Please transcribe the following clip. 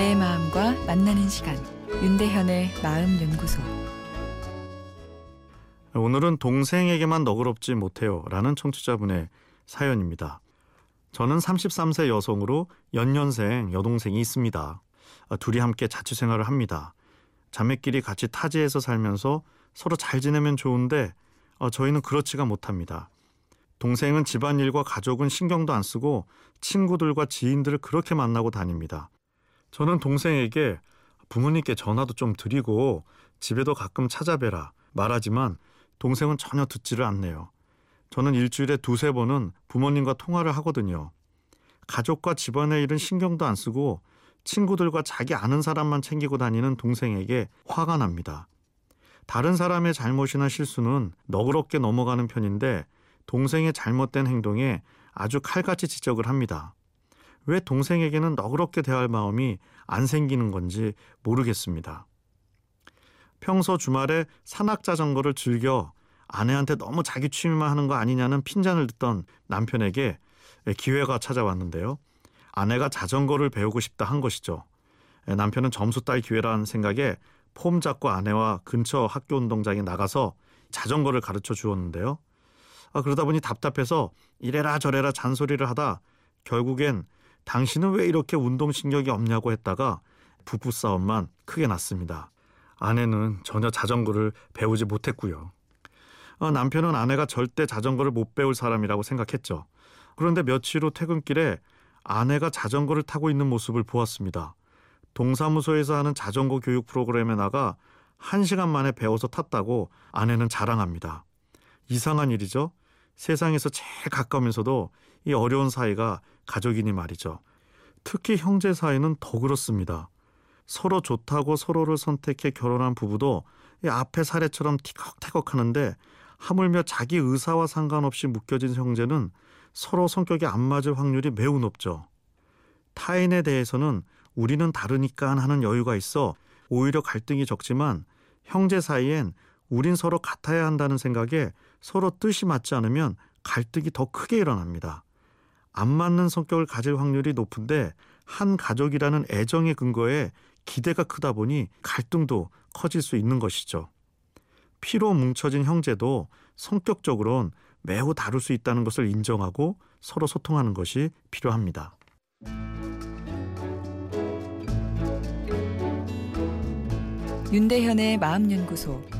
내 마음과 만나는 시간 윤대현의 마음 연구소 오늘은 동생에게만 너그럽지 못해요라는 청취자분의 사연입니다. 저는 33세 여성으로 연년생 여동생이 있습니다. 둘이 함께 자취 생활을 합니다. 자매끼리 같이 타지에서 살면서 서로 잘 지내면 좋은데 저희는 그렇지가 못합니다. 동생은 집안일과 가족은 신경도 안 쓰고 친구들과 지인들을 그렇게 만나고 다닙니다. 저는 동생에게 부모님께 전화도 좀 드리고 집에도 가끔 찾아뵈라 말하지만 동생은 전혀 듣지를 않네요. 저는 일주일에 두세 번은 부모님과 통화를 하거든요. 가족과 집안의 일은 신경도 안 쓰고 친구들과 자기 아는 사람만 챙기고 다니는 동생에게 화가 납니다. 다른 사람의 잘못이나 실수는 너그럽게 넘어가는 편인데 동생의 잘못된 행동에 아주 칼같이 지적을 합니다. 왜 동생에게는 너그럽게 대할 마음이 안 생기는 건지 모르겠습니다. 평소 주말에 산악 자전거를 즐겨 아내한테 너무 자기 취미만 하는 거 아니냐는 핀잔을 듣던 남편에게 기회가 찾아왔는데요. 아내가 자전거를 배우고 싶다 한 것이죠. 남편은 점수 딸 기회라는 생각에 폼 잡고 아내와 근처 학교 운동장에 나가서 자전거를 가르쳐 주었는데요. 아, 그러다 보니 답답해서 이래라 저래라 잔소리를 하다 결국엔 당신은 왜 이렇게 운동신경이 없냐고 했다가 부부싸움만 크게 났습니다. 아내는 전혀 자전거를 배우지 못했고요. 어, 남편은 아내가 절대 자전거를 못 배울 사람이라고 생각했죠. 그런데 며칠 후 퇴근길에 아내가 자전거를 타고 있는 모습을 보았습니다. 동사무소에서 하는 자전거 교육 프로그램에 나가 한 시간 만에 배워서 탔다고 아내는 자랑합니다. 이상한 일이죠. 세상에서 제일 가까우면서도 이 어려운 사이가 가족이니 말이죠. 특히 형제 사이는 더 그렇습니다. 서로 좋다고 서로를 선택해 결혼한 부부도 이 앞에 사례처럼 티격태격 하는데 하물며 자기 의사와 상관없이 묶여진 형제는 서로 성격이 안 맞을 확률이 매우 높죠. 타인에 대해서는 우리는 다르니까 하는 여유가 있어 오히려 갈등이 적지만 형제 사이엔 우린 서로 같아야 한다는 생각에 서로 뜻이 맞지 않으면 갈등이 더 크게 일어납니다. 안 맞는 성격을 가질 확률이 높은데 한 가족이라는 애정의 근거에 기대가 크다 보니 갈등도 커질 수 있는 것이죠. 피로 뭉쳐진 형제도 성격적으론 매우 다를 수 있다는 것을 인정하고 서로 소통하는 것이 필요합니다. 윤대현의 마음연구소